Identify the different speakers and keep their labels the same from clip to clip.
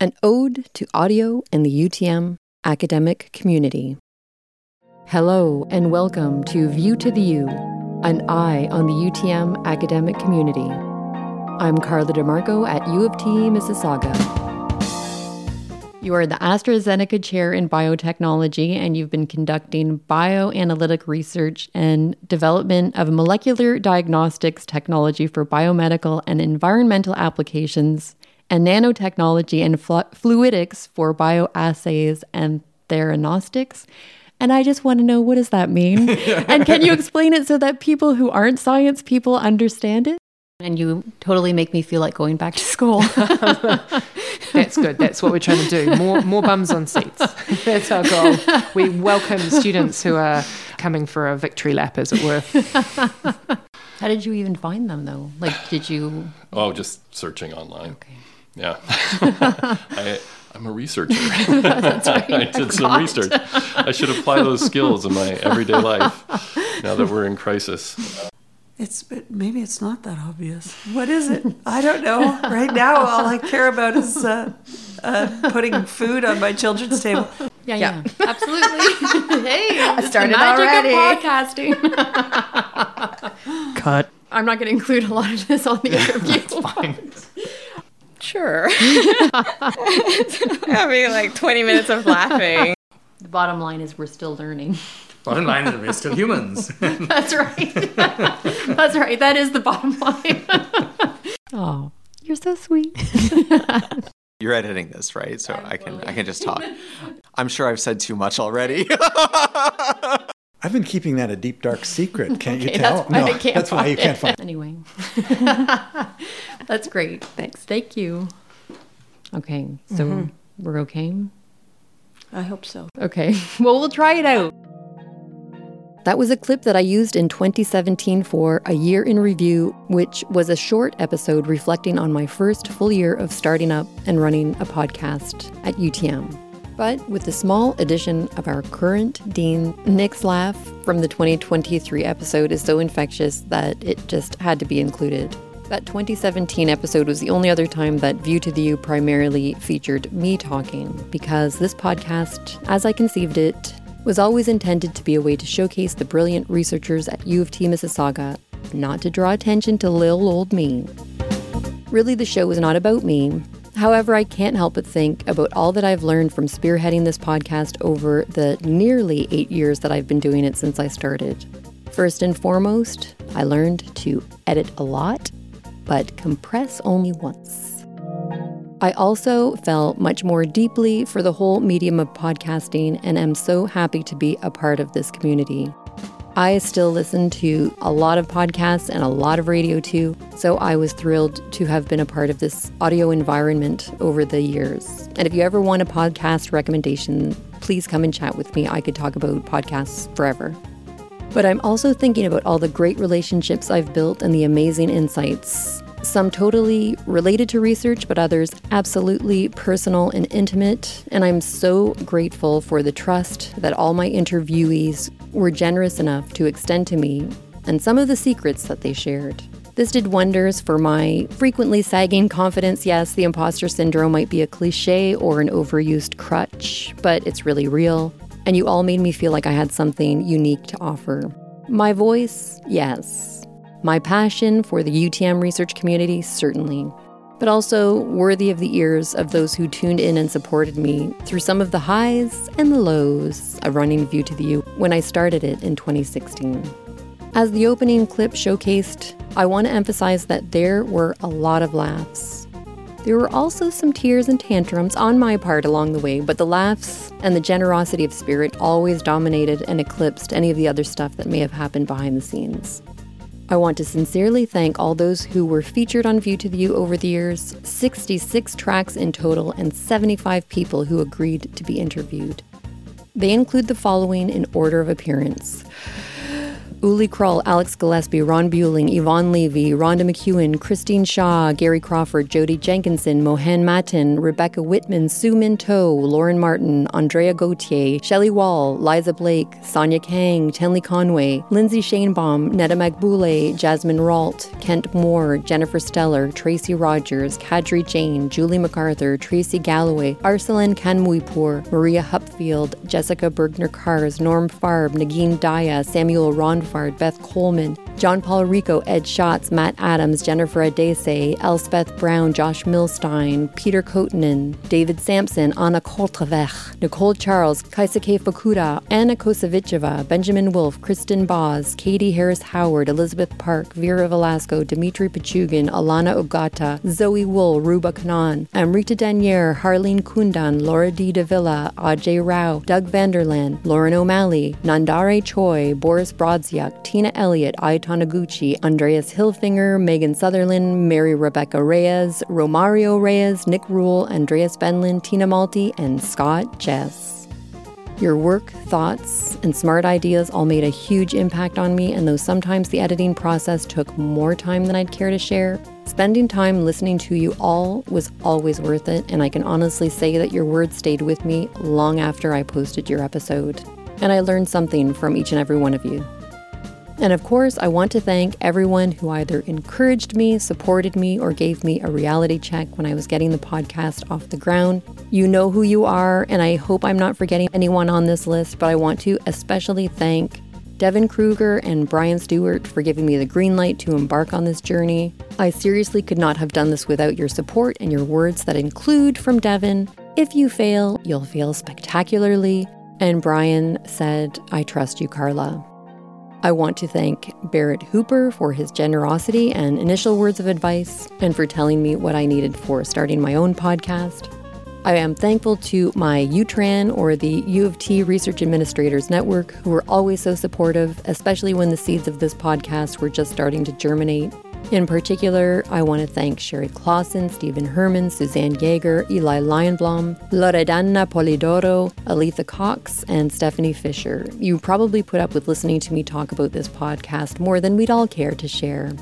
Speaker 1: an ode to audio and the UTM academic community. Hello, and welcome to View to the U, an eye on the UTM academic community. I'm Carla DeMarco at U of T, Mississauga. You are the AstraZeneca Chair in Biotechnology, and you've been conducting bioanalytic research and development of molecular diagnostics technology for biomedical and environmental applications, and nanotechnology and flu- fluidics for bioassays and theranostics. And I just want to know what does that mean? and can you explain it so that people who aren't science people understand it? And you totally make me feel like going back to school.
Speaker 2: That's good. That's what we're trying to do. More more bums on seats. That's our goal. We welcome students who are coming for a victory lap, as it were.
Speaker 1: How did you even find them, though? Like, did you?
Speaker 3: Oh, just searching online.
Speaker 1: Okay.
Speaker 3: Yeah. I, I'm a researcher. I did some research. I should apply those skills in my everyday life now that we're in crisis.
Speaker 4: It's but maybe it's not that obvious. What is it? I don't know. Right now, all I care about is uh, uh, putting food on my children's table.
Speaker 1: Yeah, yeah, absolutely. hey, I
Speaker 4: started
Speaker 1: the magic
Speaker 4: already.
Speaker 1: of podcasting.
Speaker 2: Cut.
Speaker 1: I'm not going to include a lot of this on the interview.
Speaker 5: Sure. Having like 20 minutes of laughing.
Speaker 1: The bottom line is we're still learning.
Speaker 6: Bottom line is we're still humans.
Speaker 1: That's right. That's right. That is the bottom line. oh, you're so sweet.
Speaker 7: You're editing this, right? So I can I can just talk. I'm sure I've said too much already.
Speaker 8: I've been keeping that a deep dark secret. Can't
Speaker 1: Okay,
Speaker 8: you tell?
Speaker 1: That's why I can't
Speaker 8: that's why you
Speaker 1: find
Speaker 8: can't find.
Speaker 1: it.
Speaker 8: find.
Speaker 1: Anyway, that's great. Thanks. Thank you. Okay, so mm-hmm. we're okay.
Speaker 4: I hope so.
Speaker 1: Okay, well, we'll try it out. That was a clip that I used in 2017 for A Year in Review, which was a short episode reflecting on my first full year of starting up and running a podcast at UTM. But with the small addition of our current dean, Nick's laugh from the 2023 episode is so infectious that it just had to be included. That 2017 episode was the only other time that View to the U primarily featured me talking, because this podcast, as I conceived it, was always intended to be a way to showcase the brilliant researchers at U of T Mississauga, not to draw attention to lil old me. Really, the show is not about me. However, I can't help but think about all that I've learned from spearheading this podcast over the nearly eight years that I've been doing it since I started. First and foremost, I learned to edit a lot, but compress only once. I also fell much more deeply for the whole medium of podcasting and am so happy to be a part of this community. I still listen to a lot of podcasts and a lot of radio too, so I was thrilled to have been a part of this audio environment over the years. And if you ever want a podcast recommendation, please come and chat with me. I could talk about podcasts forever. But I'm also thinking about all the great relationships I've built and the amazing insights. Some totally related to research, but others absolutely personal and intimate. And I'm so grateful for the trust that all my interviewees were generous enough to extend to me and some of the secrets that they shared. This did wonders for my frequently sagging confidence. Yes, the imposter syndrome might be a cliche or an overused crutch, but it's really real. And you all made me feel like I had something unique to offer. My voice, yes. My passion for the UTM research community, certainly. But also worthy of the ears of those who tuned in and supported me through some of the highs and the lows of running View to the U when I started it in 2016. As the opening clip showcased, I want to emphasize that there were a lot of laughs. There were also some tears and tantrums on my part along the way, but the laughs and the generosity of spirit always dominated and eclipsed any of the other stuff that may have happened behind the scenes. I want to sincerely thank all those who were featured on View to View over the years 66 tracks in total, and 75 people who agreed to be interviewed. They include the following in order of appearance Uli Krull, Alex Gillespie, Ron Buliung, Yvonne Levy, Rhonda McEwen, Christine Shaw, Gary Crawford, Jody Jenkinson, Mohan Matthen, Rebecca Whitman, Sue Minto, Lauren Martin, Andrea Gauthier, Shelley Wall, Liza Blake, Sonia Kang, Tenley Conway, Lindsay Schoenbohm, Netta Magbule, Jasmine Ralt, Kent Moore, Jennifer Stellar, Tracy Rogers, Kadri Jane, Julie MacArthur, Tracy Galloway, Arsalan Kanmuipur, Maria Hupfield, Jessica Bergner Cars, Norm Farb, Nagin Daya, Samuel Beth Coleman, John Paul Rico, Ed Schatz, Matt Adams, Jennifer Adese, Elspeth Brown, Josh Milstein, Peter Kotanen, David Sampson, Anna Koltrevech, Nicole Charles, Keisuke Fukuda, Anna Kosovicheva, Benjamin Wolfe, Kristen Boz, Katie Harris Howard, Elizabeth Park, Vera Velasco, Dimitri Pachugin, Alana Ogata, Zoe Wool, Ruba Kanan, Amrita Daniere, Harleen Kundan, Laura D. Davila, Ajay Rao, Doug Vanderland, Lauren O'Malley, Nandare Choi, Boris Tina Elliott, Aya Taniguchi, Andreas Hilfinger, Megan Sutherland, Mary Rebecca Reyes, Romario Reyes, Nick Rule, Andreas Benlin, Tina Malti, and Scott Jess. Your work, thoughts, and smart ideas all made a huge impact on me, and though sometimes the editing process took more time than I'd care to share, spending time listening to you all was always worth it, and I can honestly say that your words stayed with me long after I posted your episode. And I learned something from each and every one of you. And of course, I want to thank everyone who either encouraged me, supported me, or gave me a reality check when I was getting the podcast off the ground. You know who you are, and I hope I'm not forgetting anyone on this list, but I want to especially thank Devin Kruger and Brian Stewart for giving me the green light to embark on this journey. I seriously could not have done this without your support and your words that include from Devin If you fail, you'll fail spectacularly. And Brian said, I trust you, Carla. I want to thank Barrett Hooper for his generosity and initial words of advice and for telling me what I needed for starting my own podcast. I am thankful to my UTRAN or the U of T Research Administrators Network, who were always so supportive, especially when the seeds of this podcast were just starting to germinate. In particular, I want to thank Sherry Clausen, Stephen Herman, Suzanne Yeager, Eli Lionblom, Loredana Polidoro, Aletha Cox, and Stephanie Fisher. You probably put up with listening to me talk about this podcast more than we'd all care to share.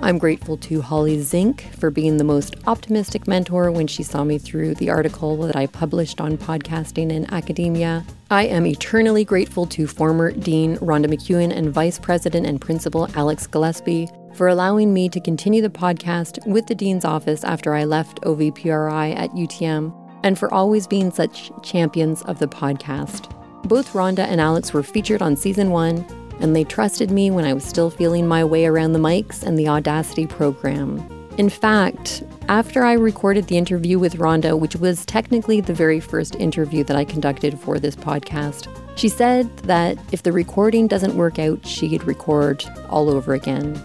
Speaker 1: I'm grateful to Holly Zink for being the most optimistic mentor when she saw me through the article that I published on podcasting in academia. I am eternally grateful to former Dean Rhonda McEwen and Vice President and Principal Alex Gillespie for allowing me to continue the podcast with the Dean's office after I left OVPRI at UTM, and for always being such champions of the podcast. Both Rhonda and Alex were featured on season one, and they trusted me when I was still feeling my way around the mics and the Audacity program. In fact, after I recorded the interview with Rhonda, which was technically the very first interview that I conducted for this podcast, she said that if the recording doesn't work out, she'd record all over again.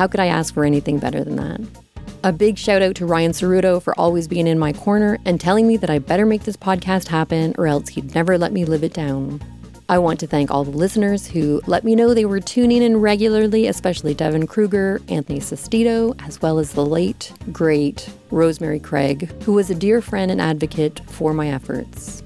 Speaker 1: How could I ask for anything better than that? A big shout out to Ryan Ceruto for always being in my corner and telling me that I better make this podcast happen or else he'd never let me live it down. I want to thank all the listeners who let me know they were tuning in regularly, especially Devin Kruger, Anthony Sestito, as well as the late, great Rosemary Craig, who was a dear friend and advocate for my efforts.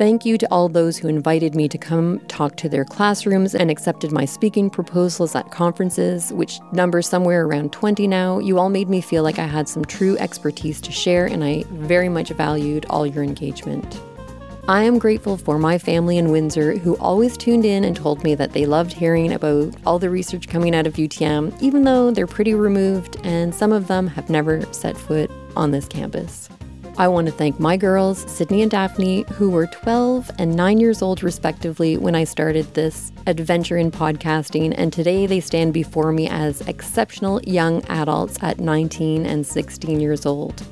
Speaker 1: Thank you to all those who invited me to come talk to their classrooms and accepted my speaking proposals at conferences, which number somewhere around 20 now. You all made me feel like I had some true expertise to share, and I very much valued all your engagement. I am grateful for my family in Windsor who always tuned in and told me that they loved hearing about all the research coming out of UTM, even though they're pretty removed and some of them have never set foot on this campus. I want to thank my girls, Sydney and Daphne, who were 12 and 9 years old respectively when I started this adventure in podcasting, and today they stand before me as exceptional young adults at 19 and 16 years old.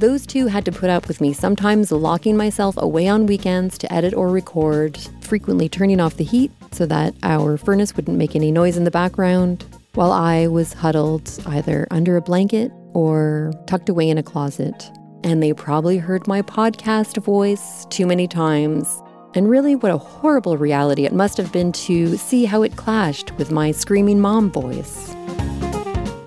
Speaker 1: Those two had to put up with me sometimes locking myself away on weekends to edit or record, frequently turning off the heat so that our furnace wouldn't make any noise in the background, while I was huddled either under a blanket or tucked away in a closet and they probably heard my podcast voice too many times. And really, what a horrible reality it must have been to see how it clashed with my screaming mom voice.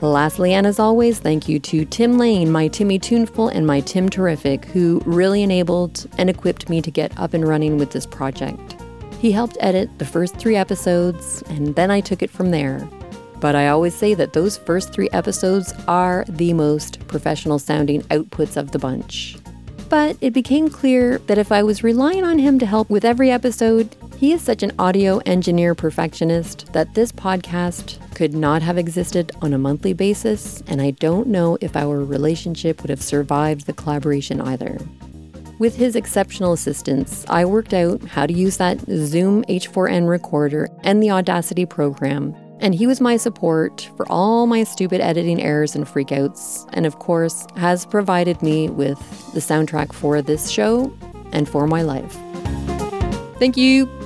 Speaker 1: Lastly, and as always, thank you to Tim Lane, my Timmy Tuneful, and my Tim Terrific, who really enabled and equipped me to get up and running with this project. He helped edit the first three episodes, and then I took it from there. But I always say that those first three episodes are the most professional sounding outputs of the bunch. But it became clear that if I was relying on him to help with every episode, he is such an audio engineer perfectionist that this podcast could not have existed on a monthly basis, and I don't know if our relationship would have survived the collaboration either. With his exceptional assistance, I worked out how to use that Zoom H4n recorder and the Audacity program, and he was my support for all my stupid editing errors and freakouts, and of course, has provided me with the soundtrack for this show and for my life. Thank you.